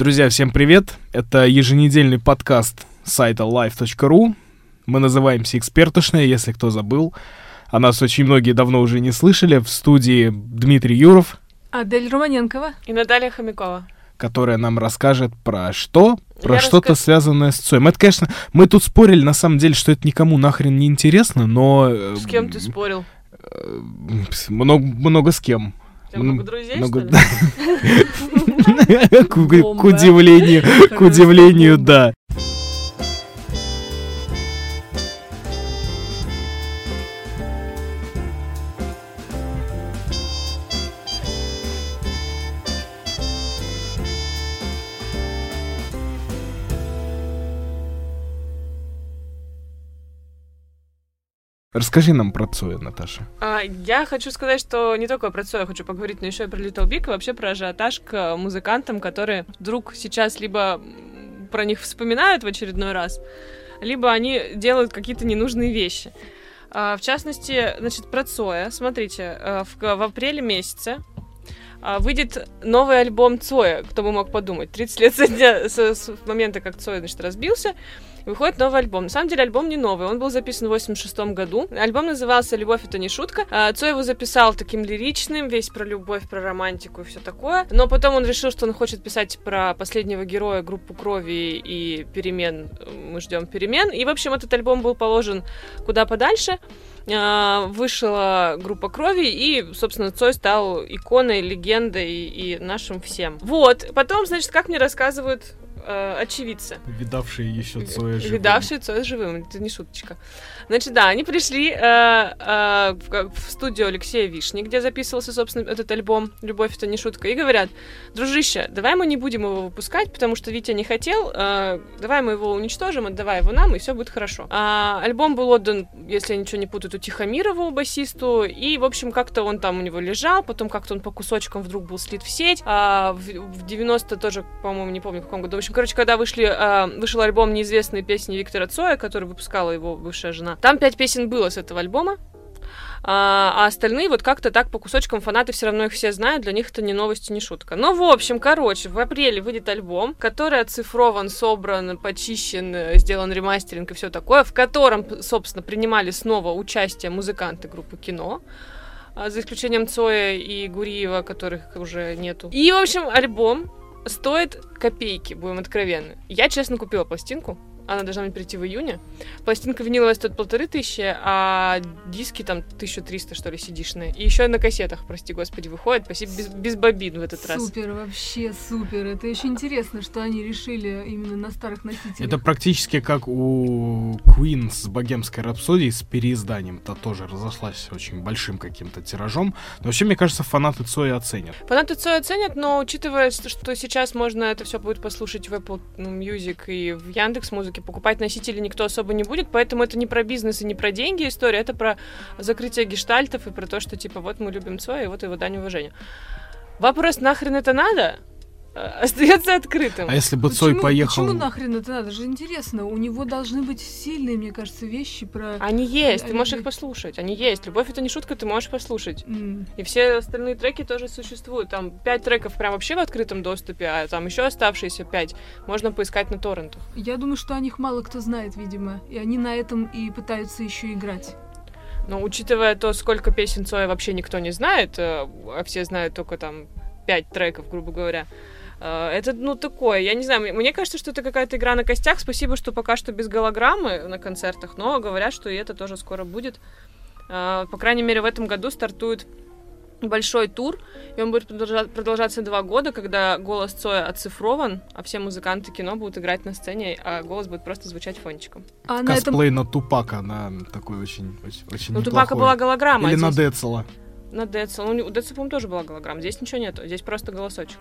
Друзья, всем привет! Это еженедельный подкаст сайта live.ru. Мы называемся «Экспертошные», если кто забыл. О нас очень многие давно уже не слышали. В студии Дмитрий Юров. Адель Романенкова. И Наталья Хомякова. Которая нам расскажет про что? Про Я что-то расскажу. связанное с Цоем. Это, конечно, мы тут спорили, на самом деле, что это никому нахрен не интересно, но... Э, с кем ты спорил? Э, много, много с кем. Много друзей, что ли? К удивлению, к удивлению, да. Расскажи нам про Цоя, Наташа. А, я хочу сказать, что не только про Цоя хочу поговорить, но еще и про Little Big, и вообще про ажиотаж к музыкантам, которые вдруг сейчас либо про них вспоминают в очередной раз, либо они делают какие-то ненужные вещи. А, в частности, значит, про Цоя. Смотрите, а, в, в апреле месяце а, выйдет новый альбом Цоя, кто бы мог подумать. 30 лет со дня, с, с момента, как Цоя, значит, разбился выходит новый альбом. На самом деле альбом не новый, он был записан в 86 году. Альбом назывался «Любовь — это не шутка». А, Цой его записал таким лиричным, весь про любовь, про романтику и все такое. Но потом он решил, что он хочет писать про последнего героя, группу крови и перемен. Мы ждем перемен. И, в общем, этот альбом был положен куда подальше а, вышла группа крови, и, собственно, Цой стал иконой, легендой и нашим всем. Вот, потом, значит, как мне рассказывают э, очевидцы. Видавшие еще Цоя живым. Видавшие Цоя живым, это не шуточка. Значит, да, они пришли э, э, в, в студию Алексея Вишни, где записывался, собственно, этот альбом «Любовь — это не шутка», и говорят, дружище, давай мы не будем его выпускать, потому что Витя не хотел, э, давай мы его уничтожим, отдавай его нам, и все будет хорошо. А, альбом был отдан, если я ничего не путаю, Тихомирову, басисту, и, в общем, как-то он там у него лежал, потом как-то он по кусочкам вдруг был слит в сеть, а в, в 90 тоже, по-моему, не помню, в каком году, в общем, короче, когда вышли, э, вышел альбом «Неизвестные песни» Виктора Цоя, который выпускала его бывшая жена, там пять песен было с этого альбома, а, а остальные вот как-то так по кусочкам фанаты все равно их все знают, для них это не новость, не шутка. Ну, в общем, короче, в апреле выйдет альбом, который оцифрован, собран, почищен, сделан ремастеринг и все такое, в котором, собственно, принимали снова участие музыканты группы «Кино», а, за исключением Цоя и Гуриева, которых уже нету. И, в общем, альбом стоит копейки, будем откровенны. Я, честно, купила пластинку. Она должна мне прийти в июне. Пластинка виниловая стоит полторы тысячи, а диски там 1300, что ли, сидишные. И еще на кассетах, прости господи, выходит, спасибо, без, без бобин в этот супер, раз. Супер, вообще супер. Это очень интересно, что они решили именно на старых носителях. Это практически как у Queen с богемской рапсодией с переизданием. Это тоже разошлась очень большим каким-то тиражом. Но вообще, мне кажется, фанаты Цоя оценят. Фанаты Цоя оценят, но учитывая, что сейчас можно это все будет послушать в Apple Music и в Яндекс Музыке, все покупать носители никто особо не будет, поэтому это не про бизнес и не про деньги история, это про закрытие гештальтов и про то, что типа вот мы любим Цоя, и вот его дань уважения. Вопрос, нахрен это надо? Э, остается открытым. А если бы Цой поехал... Почему нахрен это надо? же интересно. У него должны быть сильные, мне кажется, вещи про... Они есть, ты можешь их послушать. Они есть. Любовь это не шутка, ты можешь послушать. Mm. И все остальные треки тоже существуют. Там пять треков прям вообще в открытом доступе, а там еще оставшиеся пять можно поискать на торрентах. Я думаю, что о них мало кто знает, видимо. И они на этом и пытаются еще играть. Но учитывая то, сколько песен Цоя вообще никто не знает, э, а все знают только там пять треков, грубо говоря, это, ну, такое, я не знаю, мне кажется, что это какая-то игра на костях. Спасибо, что пока что без голограммы на концертах, но говорят, что и это тоже скоро будет. Э, по крайней мере, в этом году стартует большой тур, и он будет продолжаться два года, когда голос Цоя оцифрован, а все музыканты кино будут играть на сцене, а голос будет просто звучать фончиком. А Косплей на, этом... на Тупака, на такой очень, очень, очень Ну, Тупака была голограмма. Или а здесь... на Децела. На Децела. Ну, у Децела, по-моему, тоже была голограмма. Здесь ничего нету, здесь просто голосочек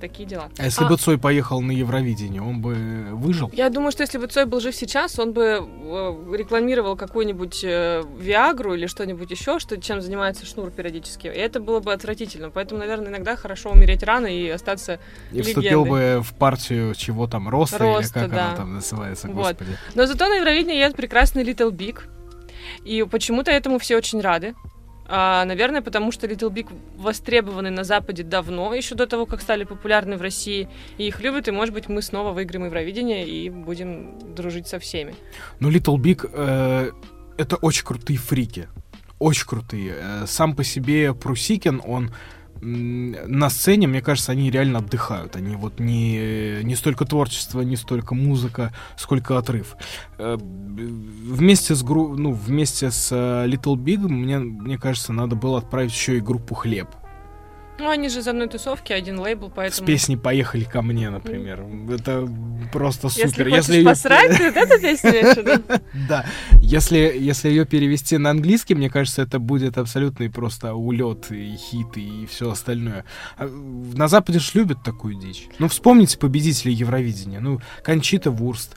такие дела. А если а... бы Цой поехал на Евровидение, он бы выжил? Я думаю, что если бы Цой был жив сейчас, он бы э, рекламировал какую-нибудь э, Виагру или что-нибудь еще, что, чем занимается Шнур периодически. И это было бы отвратительно. Поэтому, наверное, иногда хорошо умереть рано и остаться И легендой. вступил бы в партию чего там, Роста, Роста или как да. она там называется, господи. Вот. Но зато на Евровидение едет прекрасный Little Big. И почему-то этому все очень рады. А, наверное, потому что Little Big востребованы на Западе давно, еще до того, как стали популярны в России, и их любят, и, может быть, мы снова выиграем Евровидение и будем дружить со всеми. Ну, Little Big э, это очень крутые фрики. Очень крутые. Э, сам по себе Прусикин, он на сцене, мне кажется, они реально отдыхают. Они вот не, не столько творчество, не столько музыка, сколько отрыв. Э, вместе с, ну, вместе с э, Little Big, мне, мне кажется, надо было отправить еще и группу «Хлеб». Ну, они же из одной тусовки, один лейбл, поэтому... С песней «Поехали ко мне», например. Это просто супер. Если, если посрать, ее... ты вот эту песню Да. Если, если ее перевести на английский, мне кажется, это будет абсолютный просто улет и хит и все остальное. А, на Западе ж любят такую дичь. Ну, вспомните победителей Евровидения. Ну, Кончита Вурст,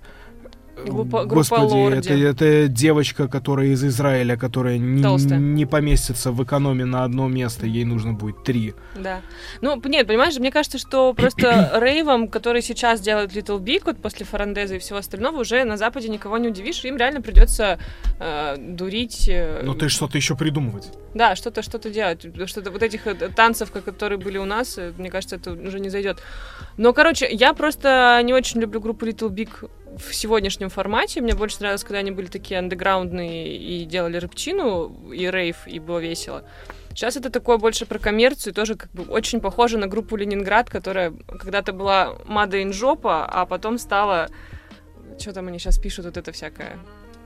Группа, Господи, группа это, это девочка, которая из Израиля, которая не, не поместится в экономе на одно место, ей нужно будет три. Да. Ну, нет, понимаешь, мне кажется, что просто рейвом, который сейчас делают Little Big, вот после Фарандеза и всего остального, уже на Западе никого не удивишь, им реально придется э, дурить. Э, ну, ты что-то еще придумывать. Да, что-то что-то делать. Что-то вот этих э, танцев, которые были у нас, э, мне кажется, это уже не зайдет. Но, короче, я просто не очень люблю группу Little Big в сегодняшнем формате. Мне больше нравилось, когда они были такие андеграундные и делали рыбчину, и рейв, и было весело. Сейчас это такое больше про коммерцию, тоже как бы очень похоже на группу Ленинград, которая когда-то была Мада Инжопа, а потом стала... Что там они сейчас пишут, вот это всякое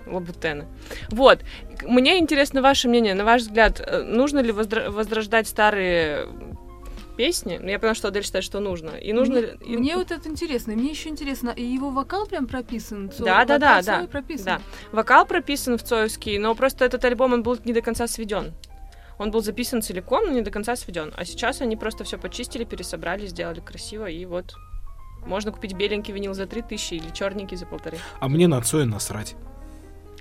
лабутены. Вот. Мне интересно ваше мнение. На ваш взгляд, э, нужно ли возрождать старые песни, но я поняла, что Адель считает, что нужно. И нужно... Мне, и... мне вот это интересно. Мне еще интересно, и его вокал прям прописан? Цо... Да, да, да, да. Прописан. да. Вокал прописан в Цоевский, но просто этот альбом, он был не до конца сведен. Он был записан целиком, но не до конца сведен. А сейчас они просто все почистили, пересобрали, сделали красиво, и вот можно купить беленький винил за 3000 или черненький за полторы. А мне на Цоя насрать.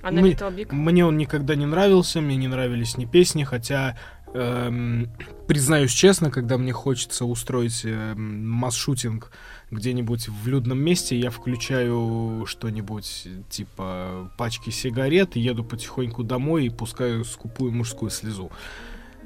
А на мне, Мне он никогда не нравился, мне не нравились ни песни, хотя Эм, признаюсь честно, когда мне хочется устроить э, масс-шутинг где-нибудь в людном месте, я включаю что-нибудь типа пачки сигарет, еду потихоньку домой и пускаю скупую мужскую слезу.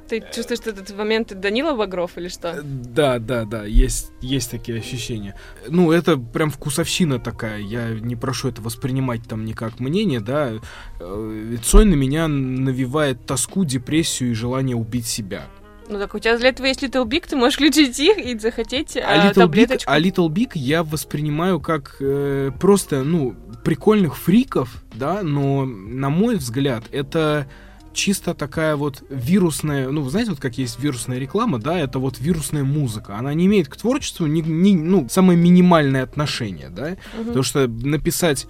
Ты чувствуешь, что этот момент Данила Багров или что? Да, да, да, есть, есть такие ощущения. Ну, это прям вкусовщина такая, я не прошу это воспринимать там не как мнение, да. Э, Цой на меня навевает тоску, депрессию и желание убить себя. Ну так у тебя для этого есть Little Big, ты можешь включить их и захотеть а, а Little таблеточку. Big, а Little Big я воспринимаю как э, просто, ну, прикольных фриков, да, но, на мой взгляд, это чисто такая вот вирусная, ну, вы знаете, вот как есть вирусная реклама, да, это вот вирусная музыка. Она не имеет к творчеству ни, ни, ну, самое минимальное отношение, да, угу. потому что написать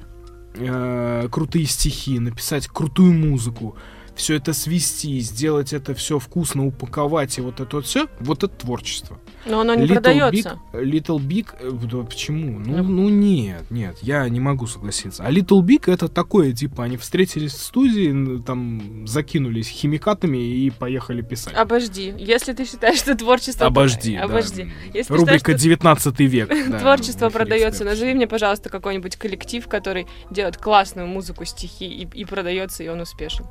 э, крутые стихи, написать крутую музыку, все это свести, сделать это все вкусно, упаковать и вот это вот все, вот это творчество. Но оно не Little продается. Big, Little Big, э, да, почему? Ну, ну, ну нет, нет, я не могу согласиться. А Little Big это такое, типа, они встретились в студии, там закинулись химикатами и поехали писать. Обожди, если ты считаешь, что творчество... Обожди, да. Обожди. Если Рубрика считаешь, 19 век. Творчество продается. Назови мне, пожалуйста, какой-нибудь коллектив, который делает классную музыку, стихи и, и продается, и он успешен.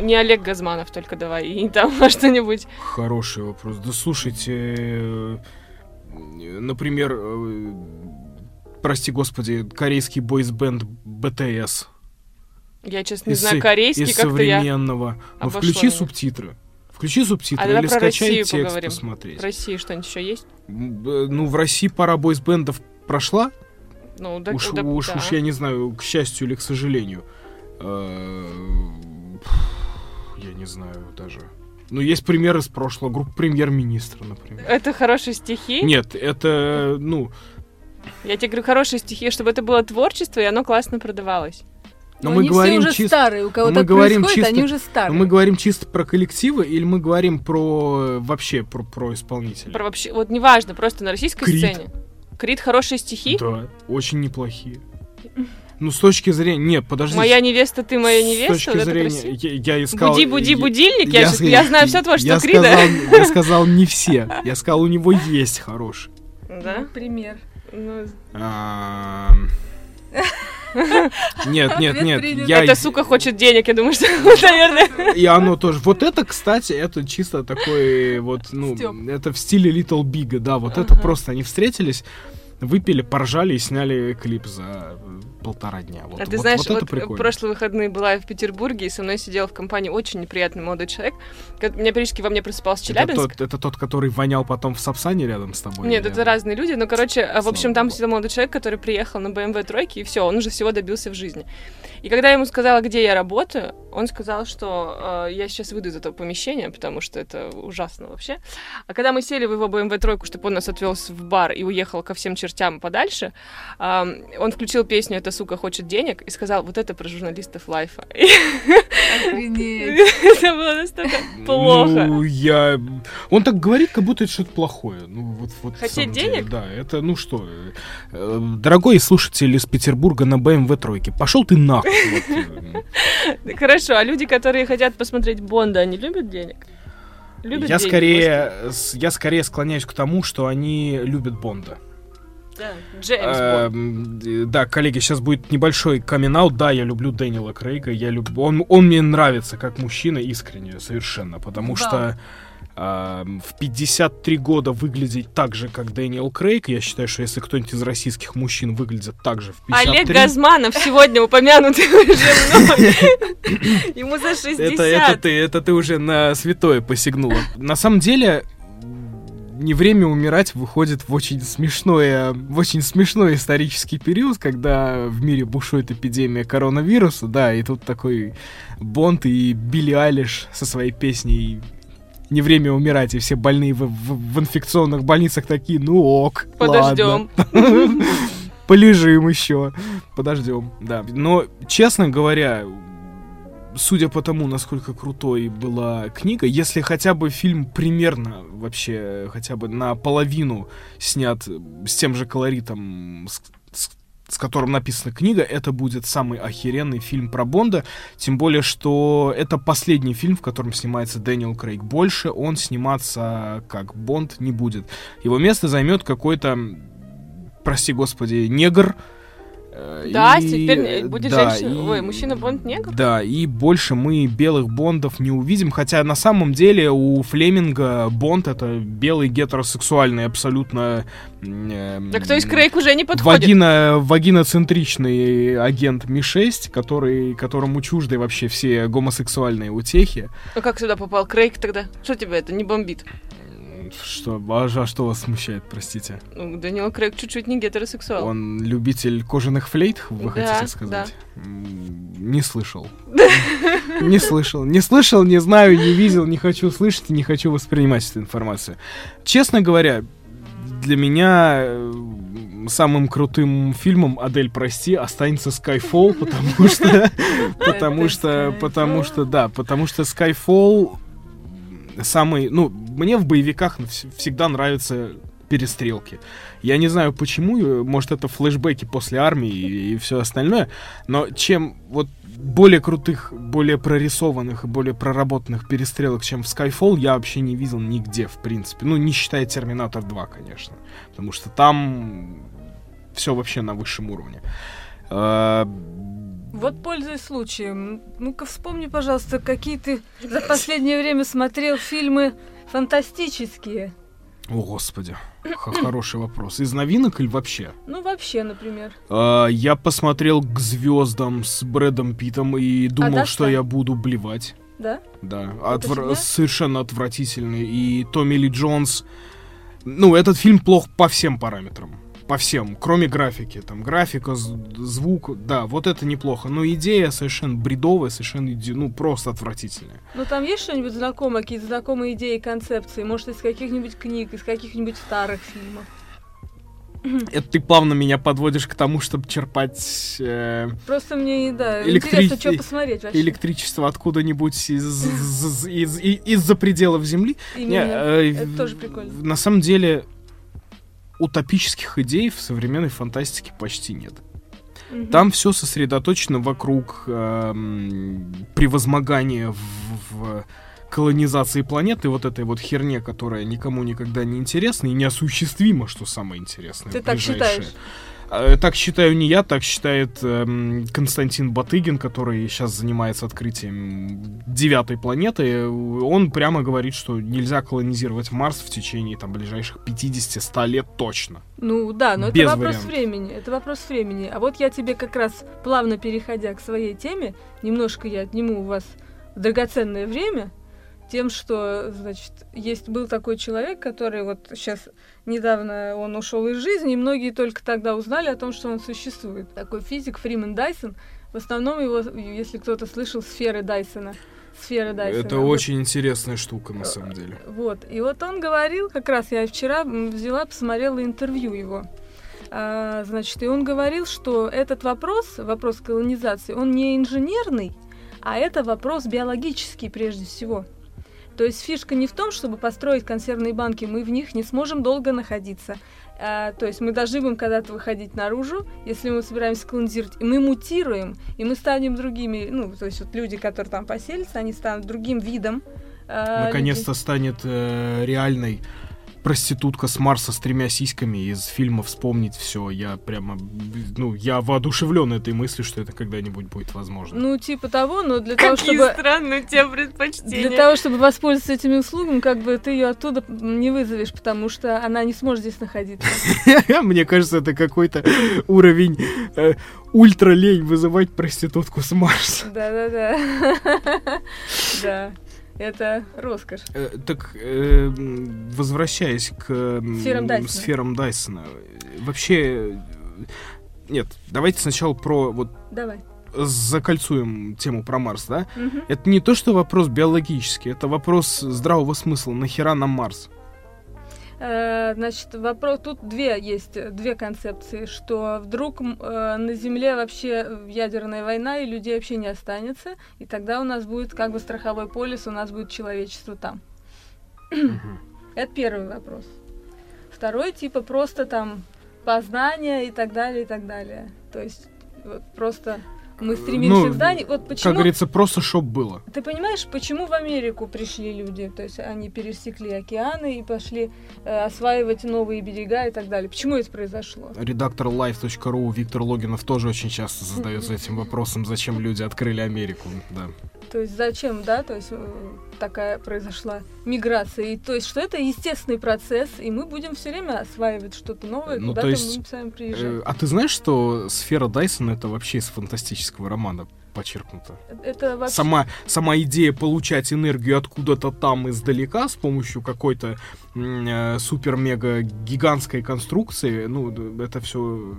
Не Олег Газманов, только давай, и там что-нибудь. Хороший вопрос. Да слушайте, э, например, э, прости господи, корейский бойсбенд BTS. Я, честно, не из, знаю корейский, из современного. Я... Ну, включи меня. субтитры. Включи субтитры а или скачай Россию текст поговорим. посмотреть. В России что-нибудь еще есть? Ну, в России пара бойсбендов прошла. Ну, да, уж, да, уж, да. уж я не знаю, к счастью или к сожалению. Э, я не знаю даже. Ну, есть пример из прошлого, группа премьер-министра, например. Это хорошие стихи? Нет, это, ну... Я тебе говорю, хорошие стихи, чтобы это было творчество, и оно классно продавалось. Но, но мы они говорим все уже чисто, старые, у кого мы говорим чисто, они уже старые. Мы говорим чисто про коллективы или мы говорим про вообще про, про исполнителей? Про вообще, вот неважно, просто на российской Крит. сцене. Крит хорошие стихи? Да, очень неплохие. Ну, с точки зрения... Нет, подожди. Моя невеста, ты моя невеста? С точки вот зрения... Я, я искал... Буди, буди, я, будильник? Я, я, же, я знаю все творчество я Крида. Сказал, я сказал не все. Я сказал, у него есть хороший. Да? Пример. Ну... А... Нет, нет, нет. Я... Эта сука хочет денег, я думаю, что, наверное... И оно тоже. Вот это, кстати, это чисто такой вот, ну, это в стиле Little Big, да, вот это просто они встретились, выпили, поржали и сняли клип за полтора дня. Вот, А ты вот- знаешь, вот вот, это прикольно. прошлые выходные была в Петербурге, и со мной сидел в компании очень неприятный молодой человек. У меня периодически во мне просыпался это, Челябинск. тот, это тот, который вонял потом в Сапсане рядом с тобой? Нет, это разные люди. Ну, короче, а, в общем, Слава там сидел молодой человек, который приехал на BMW тройке, и все, он уже всего добился в жизни. И когда я ему сказала, где я работаю, он сказал, что э, я сейчас выйду из этого помещения, потому что это ужасно вообще. А когда мы сели в его BMW тройку, чтобы он нас отвез в бар и уехал ко всем чертям подальше, ам, он включил песню «Эта сука хочет денег» и сказал, вот это про журналистов лайфа. Это было настолько плохо. Ну, я... Он так говорит, как будто это что-то плохое. Ну, вот, вот Хотеть денег? да, это, ну что... э, э, Дорогой слушатель из Петербурга на BMW тройке, пошел ты нахуй. э. Хорошо, а люди, которые хотят посмотреть Бонда, они любят денег? Любят Я деньги, скорее, я скорее склоняюсь к тому, что они любят Бонда. Да, Джеймс Бонд. Эм, Да, коллеги, сейчас будет небольшой камин Да, я люблю Дэниела Крейга. Я люб... он, он мне нравится как мужчина искренне совершенно, потому Да. что эм, в 53 года выглядеть так же, как Дэниел Крейг, я считаю, что если кто-нибудь из российских мужчин выглядит так же в 53... Олег Газманов сегодня упомянутый уже. Ему за 60. Это, это, ты, это ты уже на святое посягнула. На самом деле, не время умирать выходит в очень смешное, в очень смешной исторический период, когда в мире бушует эпидемия коронавируса, да, и тут такой Бонд и Билли Айлиш со своей песней не время умирать, и все больные в, в- в инфекционных больницах такие, ну ок, Подождем. ладно. Полежим еще, подождем, да. Но, честно говоря, судя по тому, насколько крутой была книга, если хотя бы фильм примерно вообще хотя бы наполовину снят с тем же колоритом, с, с- с которым написана книга, это будет самый охеренный фильм про Бонда. Тем более, что это последний фильм, в котором снимается Дэниел Крейг. Больше он сниматься как Бонд не будет. Его место займет какой-то, прости господи, негр. Э, Да, и- теперь не- будет да, женщина- и- ой, мужчина-бонд негр? Да, и больше мы белых бондов не увидим, хотя на самом деле у Флеминга бонд это белый гетеросексуальный абсолютно... эм, Так то есть Крейг уже не подходит. Вагина, вагиноцентричный агент Ми-6, который, которому чужды вообще все гомосексуальные утехи. Ну как сюда попал Крейг тогда? Что тебя это не бомбит? Что, а, а что вас смущает, простите? Ну, Даниэл Крейг чуть-чуть не гетеросексуал. Он любитель кожаных флейт, вы Да, хотите сказать? М, Не слышал. Не слышал. Не слышал, не знаю, не видел, не хочу слышать и не хочу воспринимать эту информацию. Честно говоря, для меня э, самым крутым фильмом Адель, прости, останется Skyfall, потому что, потому что, потому что, да, потому что Skyfall самый, ну, мне в боевиках вс- всегда нравятся перестрелки. Я не знаю почему, э, может это флешбеки после армии и, все остальное, но чем вот более крутых, более прорисованных и более проработанных перестрелок, чем в Skyfall, я вообще не видел нигде, в принципе. Ну, не считая Терминатор 2, конечно. Потому что там все вообще на высшем уровне. А, Вот, пользуясь случаем, ну-ка вспомни, пожалуйста, какие ты за последнее время смотрел фильмы фантастические. О, господи, хороший вопрос. Из новинок или вообще? Ну, вообще, например. А, я посмотрел к звездам с Брэдом Питом и думал, да, что я буду блевать. Да? Да, отвр- совершенно отвратительный. И Томми Ли Джонс. Ну, этот фильм плох по всем параметрам. По всем, кроме графики. Там графика, звук, да, вот это неплохо. Но идея совершенно бредовая, совершенно, ну, просто отвратительная. Ну, там есть что-нибудь знакомое, какие-то знакомые идеи концепции? Может, из каких-нибудь книг, из каких-нибудь старых фильмов? Это ты плавно меня подводишь к тому, чтобы черпать э, Просто мне, да, Электри- интересно, что посмотреть вообще. электричество откуда-нибудь из, из, из, из- из-за пределов Земли. Не, Именно. э, Это тоже прикольно. На самом деле, утопических идей в современной фантастике почти нет. Там все сосредоточено вокруг эм, превозмогания в, в колонизации планеты, вот этой вот херне, которая никому никогда не интересна и неосуществима, что самое интересное. Ты так ближайшее. считаешь? Э, Так считаю не я, так считает эм, Константин Батыгин, который сейчас занимается открытием девятой планеты. Он прямо говорит, что нельзя колонизировать Марс в течение там ближайших 50-100 лет точно. Ну да, но Без это вопрос вариантов. времени. Это вопрос времени. А вот я тебе как раз, плавно переходя к своей теме, немножко я отниму у вас драгоценное время тем, что, значит, есть был такой человек, который вот сейчас недавно он ушел из жизни, и многие только тогда узнали о том, что он существует. Такой физик Фримен Дайсон. В основном его, если кто-то слышал, сферы Дайсона. Сфера Дайсона. Это Вот. очень интересная штука, на самом деле. Вот. И вот он говорил, как раз я вчера взяла, посмотрела интервью его. А, значит, и он говорил, что этот вопрос, вопрос колонизации, он не инженерный, а это вопрос биологический прежде всего. То есть фишка не в том, чтобы построить консервные банки, мы в них не сможем долго находиться. А, то есть мы должны будем когда-то выходить наружу, если мы собираемся колонизировать, и мы мутируем, и мы станем другими, ну, то есть вот люди, которые там поселятся, они станут другим видом. а, Наконец-то станет э, реальной проститутка с Марса с тремя сиськами из фильма «Вспомнить все». Я прямо, ну, я воодушевлен этой мыслью, что это когда-нибудь будет возможно. Ну, типа того, но для того, Какие чтобы... странные у тебя предпочтения. Для того, чтобы воспользоваться этими услугами, как бы ты ее оттуда не вызовешь, потому что она не сможет здесь находиться. Мне кажется, это какой-то уровень э, ультра-лень вызывать проститутку с Марса. Да-да-да. Да. Это роскошь. Э, так, э, возвращаясь к Сферам Дайсона. сферам Дайсона, э, вообще... э, Нет, давайте сначала про... Вот Давай. закольцуем тему про Марс, да? Мгм. Это не то, что вопрос биологический, это вопрос здравого смысла. Нахера нам Марс? Значит, вопрос тут две есть э, две концепции, что вдруг э, на Земле вообще э, ядерная война и людей вообще не останется, и тогда у нас будет как бы страховой полис, у нас будет человечество там. Это первый вопрос. Второй типа просто там познание и так далее и так далее. То есть вот просто мы стремимся Ну, к зданию. Вот Как почему говорится, просто чтоб было. ты понимаешь, почему в Америку пришли люди? То есть они пересекли океаны и пошли э, осваивать новые берега и так далее. Почему это произошло? Редактор live.ru Виктор Логинов тоже очень часто задается этим вопросом, зачем люди открыли Америку. Да. То есть зачем, да, то есть э, такая произошла миграция. И то есть что это естественный процесс, и мы будем все время осваивать что-то новое, Ну, куда-то то есть, будем сами Э, приезжать. А ты знаешь, что сфера Дайсона это вообще из фантастического романа подчеркнуто? Это вообще... Сама, сама идея получать энергию откуда-то там издалека с помощью какой-то э, супер-мега-гигантской конструкции, ну, это все...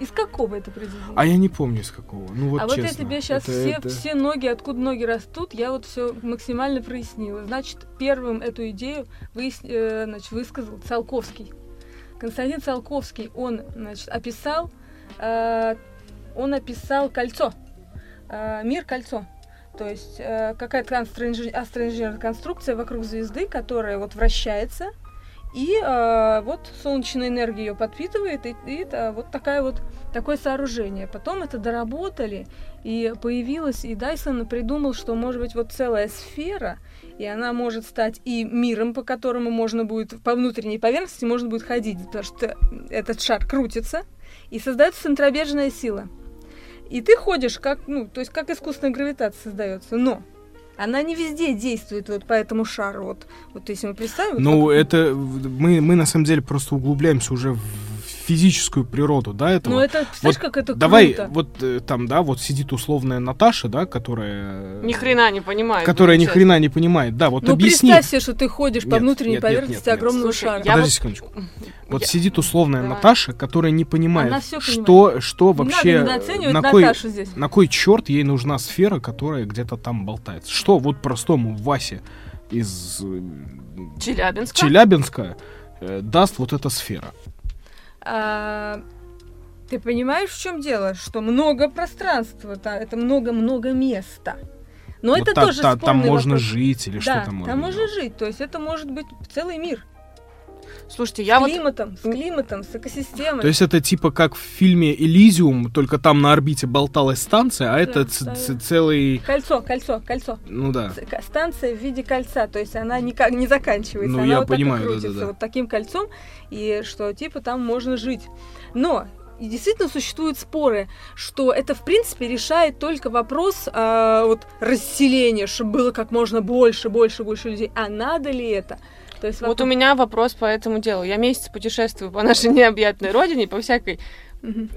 Из какого это произведение? А я не помню из какого. Ну вот а вот честно. я тебе сейчас это- все, это- все ноги, откуда ноги растут, я вот все максимально прояснила. Значит, первым эту идею выяс- э, значит, высказал Циолковский. Константин Циолковский, он значит, описал, э, он описал кольцо, э, мир кольцо. То есть э, какая-то астроинженерная конструкция вокруг звезды, которая вот вращается, и э, вот солнечная энергия ее подпитывает, и, и это вот такая вот такое сооружение. Потом это доработали, и появилось, и Дайсон придумал, что может быть вот целая сфера, и она может стать и миром, по которому можно будет, по внутренней поверхности можно будет ходить, потому что этот шар крутится, и создается центробежная сила. И ты ходишь как, ну, то есть как искусственная гравитация создается, но она не везде действует вот по этому шару. Вот, вот если мы представим... вот Ну, как- это мы, мы на самом деле просто углубляемся уже в физическую природу, да, этого. Ну, это, знаешь, как это Давай, круто. вот э, там, да, вот сидит условная Наташа, да, которая... Ни хрена не понимает. Которая ни хрена не понимает. Да, вот ну, объясни. представь себе, что ты ходишь по Нет, внутренней нет, поверхности нет, нет. огромного Слушай, шара. я Подожди вот- секундочку. Вот Я- сидит условная Давай. Наташа, которая не понимает, что, что вообще, надо недооценивать на кой, Наташу здесь. на кой черт ей нужна сфера, которая где-то там болтается. Что вот простому Васе из э, Челябинска. Челябинска э, даст вот эта сфера. А, ты понимаешь, в чем дело? Что много пространства, это много-много места. Но Вот это та- тоже та- там можно вопрос. жить или Да, там там можно можно делать? жить. То есть это может быть целый мир. Слушайте, С я вот... климатом, с климатом, с экосистемой. То есть это типа как в фильме Элизиум, только там на орбите болталась станция, а это ц- да, ц- да. целый, Кольцо, кольцо, кольцо. ну да. Станция в виде кольца, то есть она никак не заканчивается, Ну, она я вот понимаю, так и крутится, да-да-да. вот таким кольцом, и что типа там можно жить. Но и действительно существуют споры, что это, в принципе, решает только вопрос а, вот, расселения, чтобы было как можно больше, больше, больше людей. А надо ли это? То есть вот у меня вопрос по этому делу. Я месяц путешествую по нашей необъятной родине, по всякой угу.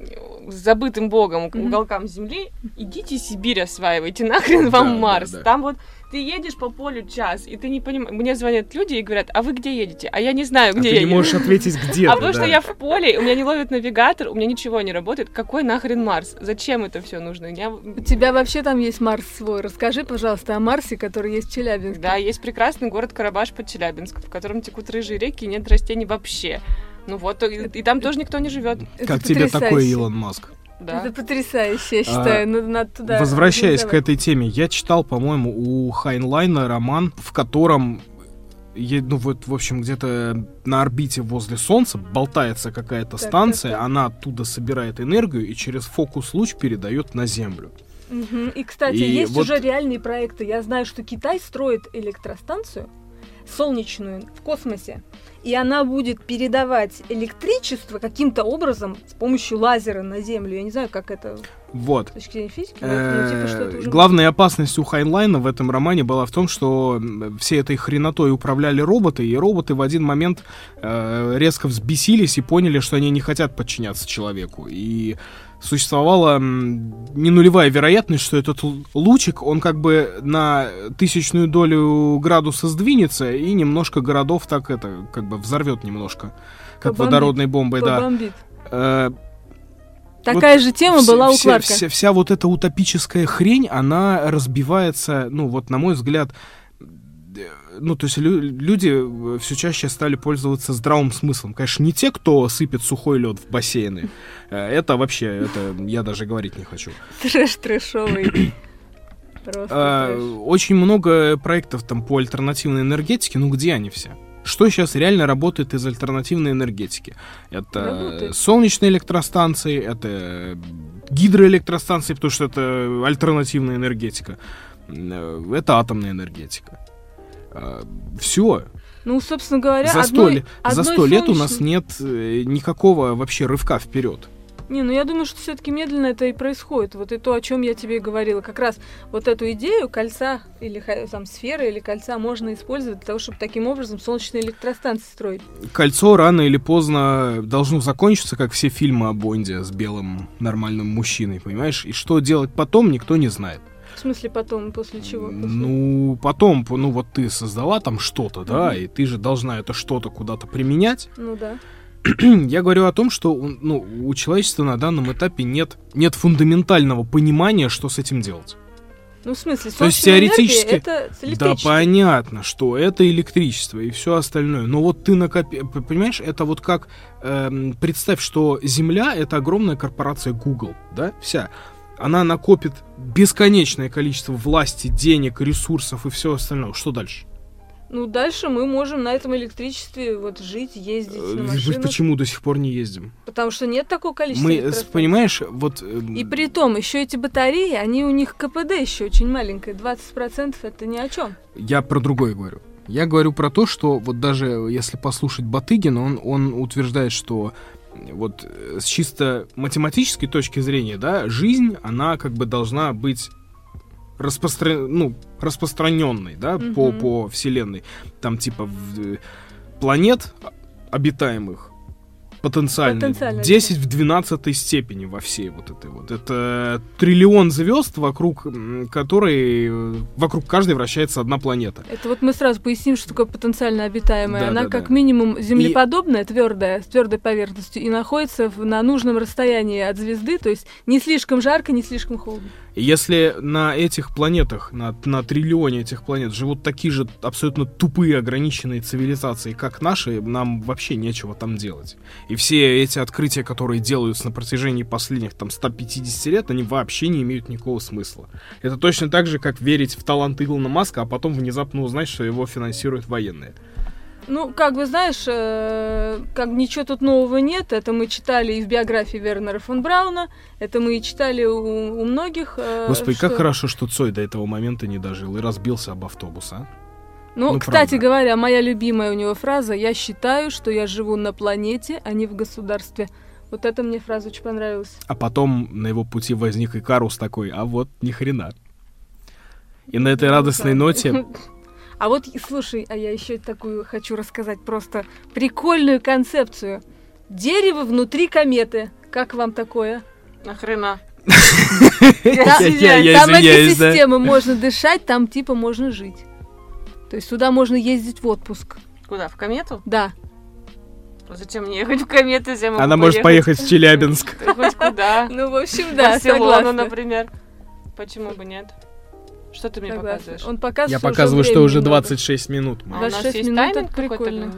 забытым богом угу. уголкам земли. Идите Сибирь осваивайте, нахрен вам да, Марс. Да, да. Там вот ты едешь по полю час, и ты не понимаешь... Мне звонят люди и говорят, а вы где едете? А я не знаю, где а я ты не можешь ответить, где А потому что я в поле, у меня не ловит навигатор, у меня ничего не работает. Какой нахрен Марс? Зачем это все нужно? Я... У тебя вообще там есть Марс свой. Расскажи, пожалуйста, о Марсе, который есть в Челябинске. Да, есть прекрасный город Карабаш под Челябинск, в котором текут рыжие реки и нет растений вообще. Ну вот, и, и там тоже никто не живет. Как тебе такой Илон Маск? Да. Это потрясающе, я считаю. А, надо, надо туда возвращаясь к этой теме, я читал, по-моему, у Хайнлайна роман, в котором ну вот, в общем, где-то на орбите возле Солнца болтается какая-то станция, так, так. она оттуда собирает энергию и через фокус-луч передает на Землю. Угу. И, кстати, и есть вот... уже реальные проекты. Я знаю, что Китай строит электростанцию солнечную в космосе и она будет передавать электричество каким-то образом с помощью лазера на Землю. Я не знаю, как это вот. с точки зрения физики, но, ну, типа, что это уже Главная опасность у Хайнлайна в этом романе была в том, что все этой хренотой управляли роботы, и роботы в один момент э, резко взбесились и поняли, что они не хотят подчиняться человеку. И существовала не нулевая вероятность, что этот лучик, он как бы на тысячную долю градуса сдвинется и немножко городов так это, как бы взорвет немножко, как Побомбит. водородной бомбой, Побомбит. да. Э, Такая вот же тема вся, была у вся, Кларка. Вся, вся вот эта утопическая хрень, она разбивается, ну вот на мой взгляд, ну, то есть лю- люди э, все чаще стали пользоваться здравым смыслом. Конечно, не те, кто сыпет сухой лед в бассейны. Э, это вообще, это я даже говорить не хочу. Трэш трэшовый. А, очень много проектов там по альтернативной энергетике, ну где они все? Что сейчас реально работает из альтернативной энергетики? Это работает. солнечные электростанции, это гидроэлектростанции, потому что это альтернативная энергетика. Э, это атомная энергетика. А, все. Ну, собственно говоря, за сто, одной, за сто лет у нас нет э, никакого вообще рывка вперед. Не, ну я думаю, что все-таки медленно это и происходит. Вот и то, о чем я тебе говорила. Как раз вот эту идею кольца или там сферы или кольца можно использовать для того, чтобы таким образом солнечные электростанции строить. Кольцо рано или поздно должно закончиться, как все фильмы о Бонде с белым нормальным мужчиной, понимаешь? И что делать потом, никто не знает. В смысле потом, после чего? После... Ну, потом, ну вот ты создала там что-то, да, и ты же должна это что-то куда-то применять. Ну да. Я говорю о том, что ну, у человечества на данном этапе нет, нет фундаментального понимания, что с этим делать. Ну, в смысле, То есть теоретически, это да, понятно, что это электричество и все остальное. Но вот ты накопи, понимаешь, это вот как эм, представь, что Земля это огромная корпорация Google, да, вся она накопит бесконечное количество власти, денег, ресурсов и все остальное. Что дальше? Ну, дальше мы можем на этом электричестве вот жить, ездить на э, машинах. Почему до сих пор не ездим? Потому что нет такого количества Мы, понимаешь, вот... Э, и при том, еще эти батареи, они у них КПД еще очень маленькое, 20% это ни о чем. Я про другое говорю. Я говорю про то, что вот даже если послушать Батыгина, он, он утверждает, что вот э, с чисто математической точки зрения, да, жизнь, она как бы должна быть распростра... ну, распространенной, да, угу. по, по Вселенной. Там типа в... Э, планет обитаемых потенциальный. Потенциально 10 в 12 степени во всей вот этой вот. Это триллион звезд, вокруг которой, вокруг каждой вращается одна планета. Это вот мы сразу поясним, что такое потенциально обитаемая. Да, Она да, как да. минимум землеподобная, и... твердая, с твердой поверхностью, и находится в, на нужном расстоянии от звезды, то есть не слишком жарко, не слишком холодно. Если на этих планетах, на, на триллионе этих планет живут такие же абсолютно тупые ограниченные цивилизации, как наши, нам вообще нечего там делать. И все эти открытия, которые делаются на протяжении последних там 150 лет, они вообще не имеют никакого смысла. Это точно так же, как верить в талант Илона Маска, а потом внезапно узнать, что его финансируют военные. Ну, как бы знаешь, э, как ничего тут нового нет. Это мы читали и в биографии Вернера фон Брауна, это мы и читали у, у многих. Э, Господи, что... как хорошо, что Цой до этого момента не дожил и разбился об автобус, а? Ну, ну кстати правда. говоря, моя любимая у него фраза «Я считаю, что я живу на планете, а не в государстве». Вот это мне фраза очень понравилась. А потом на его пути возник Икарус такой, а вот ни хрена. И на этой радостной ноте А вот, слушай, а я еще такую хочу рассказать просто прикольную концепцию. Дерево внутри кометы. Как вам такое? Нахрена? Там да. экосистемы можно дышать, там типа можно жить. То есть сюда можно ездить в отпуск. Куда? В комету? Да. Зачем мне ехать в комету, если я могу Она может поехать в Челябинск. Хоть куда. Ну, в общем, да, согласна. например. Почему бы нет? Что ты мне Согласна. показываешь? Он показывает, Я что показываю, что уже много. 26 минут. А у нас 26 есть минут, тайминг это прикольно.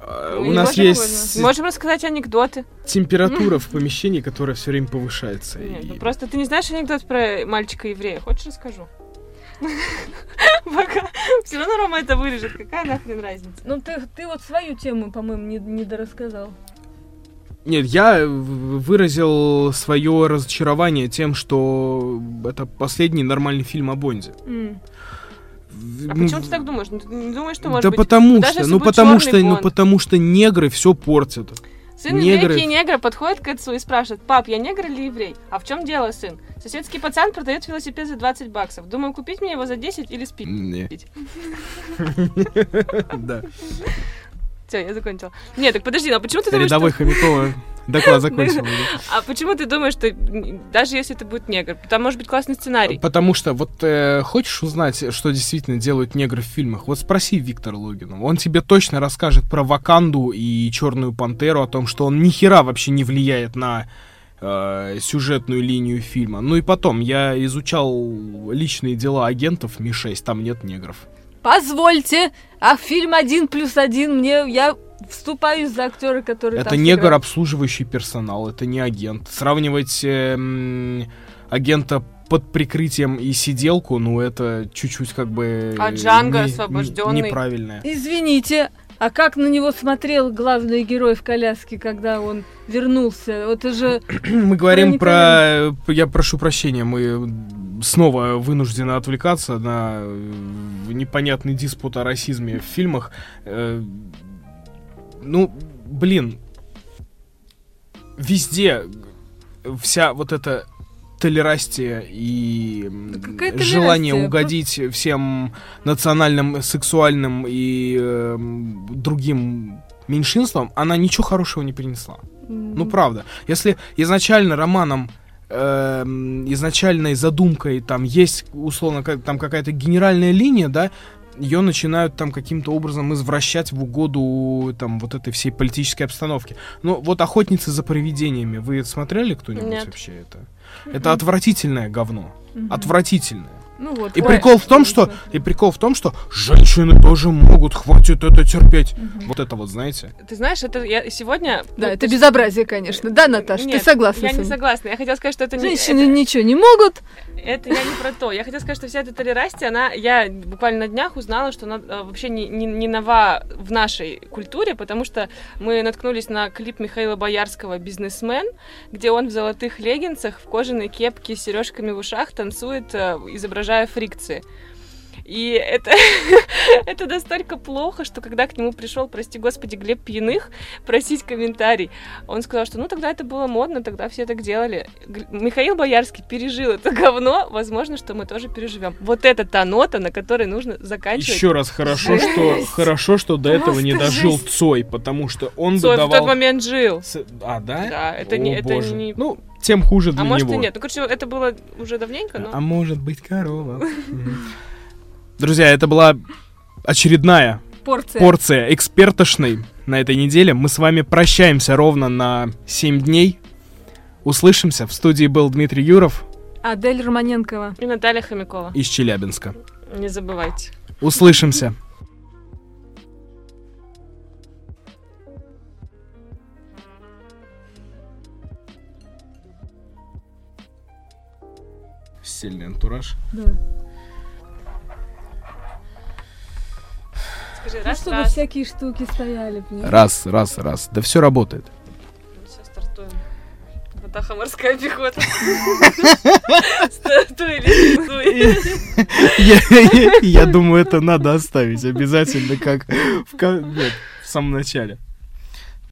А, Ну, У нас есть Можем рассказать анекдоты. температура в помещении, которая все время повышается. Нет, И- ну просто ты не знаешь анекдот про мальчика-еврея. Хочешь, расскажу? Пока. Все равно Рома это вырежет. Какая нахрен разница? Ну, ты, ты вот свою тему, по-моему, не, не дорассказал. Нет, я выразил свое разочарование тем, что это последний нормальный фильм о Бонде. М. А Ну, почему ты так думаешь? Ну, ты не думаешь, что может да быть... потому даже что, ну потому что, ну Бонд? потому что негры все портят. Сын негры- еврейки и негра подходит к отцу и спрашивает, пап, я негр или еврей? А в чем дело, сын? Соседский пацан продает велосипед за 20 баксов. Думаю, купить мне его за 10 или спить? Не. Да. Все, я закончила. Нет, так подожди, а почему ты думаешь, Рядовой что... Хомякова доклад закончил. А почему ты думаешь, что даже если это будет негр, там может быть классный сценарий? Потому что вот э, хочешь узнать, что действительно делают негры в фильмах? Вот спроси Виктора Логинова. Он тебе точно расскажет про Ваканду и Черную Пантеру, о том, что он ни хера вообще не влияет на э, сюжетную линию фильма. Ну и потом, я изучал личные дела агентов Ми-6, там нет негров. Позвольте, а фильм один плюс один мне я вступаюсь за актера, который Это негр сыграл. обслуживающий персонал, это не агент. Сравнивать э, агента под прикрытием и сиделку, ну это чуть-чуть как бы... А Джанго не- освобождённый? Неправильное. Извините, а как на него смотрел главный герой в коляске, когда он вернулся? Вот Это же Мы говорим про... Я прошу прощения, мы снова вынуждены отвлекаться на э, непонятный диспут о расизме в фильмах. Э, Ну, блин, везде вся вот эта толерастия и Да желание толерастия? угодить всем национальным, сексуальным и эм, другим меньшинствам, она ничего хорошего не принесла. Ну, м, правда. Если изначально романом, эм, изначальной задумкой там есть, условно, как- там какая-то генеральная линия, да, ее начинают там каким-то образом извращать в угоду там вот этой всей политической обстановке. Ну, вот «Охотницы за привидениями», вы смотрели кто-нибудь Нет. вообще это? Это отвратительное говно. Отвратительное. Ну вот. И прикол в том, не что и прикол в том, что женщины тоже могут, хватит это терпеть. Мгм. Вот это вот, знаете? Ты знаешь, это я сегодня... Да, ну, это ты- безобразие, конечно. Да, Наташа, Нет, ты согласна Я с не согласна. Я хотела сказать, что это не... Женщины ничего не могут. Это я не про то. Я хотела сказать, что вся эта толерастия, она, я буквально на днях узнала, что она э, вообще не, не, не нова в нашей культуре, потому что мы наткнулись на клип Михаила Боярского «Бизнесмен», где он в золотых леггинсах, в кожаной кепке с сережками в ушах танцует, э, изображая фрикции. И это, это настолько плохо, что когда к нему пришел, прости господи, Глеб Пьяных просить комментарий, он сказал, что ну тогда это было модно, тогда все так делали. Михаил Боярский пережил это говно, возможно, что мы тоже переживем. Вот это та нота, на которой нужно заканчивать. Еще раз хорошо, что хорошо, что до этого не дожил. Цой, потому что он Цой бы в давал. тот момент жил. А да? Да, это О, не- это не- Ну тем хуже для А может и него. нет. Ну, короче, это было уже давненько, но... А может быть корова. Друзья, это была очередная Порция. порция экспертошной на этой неделе. Мы с вами прощаемся ровно на 7 дней. Услышимся. В студии был Дмитрий Юров Адель Романенкова. И Наталья Хомякова. из Челябинска. Не забывайте. Услышимся. Сильный антураж. Да. Скажи, Ну, раз, чтобы раз. всякие штуки стояли. понимаешь? Раз, раз, раз. Да все работает. Все, стартуем. Атаха морская пехота. Стартуй. Я, думаю, это надо оставить обязательно, как в самом начале.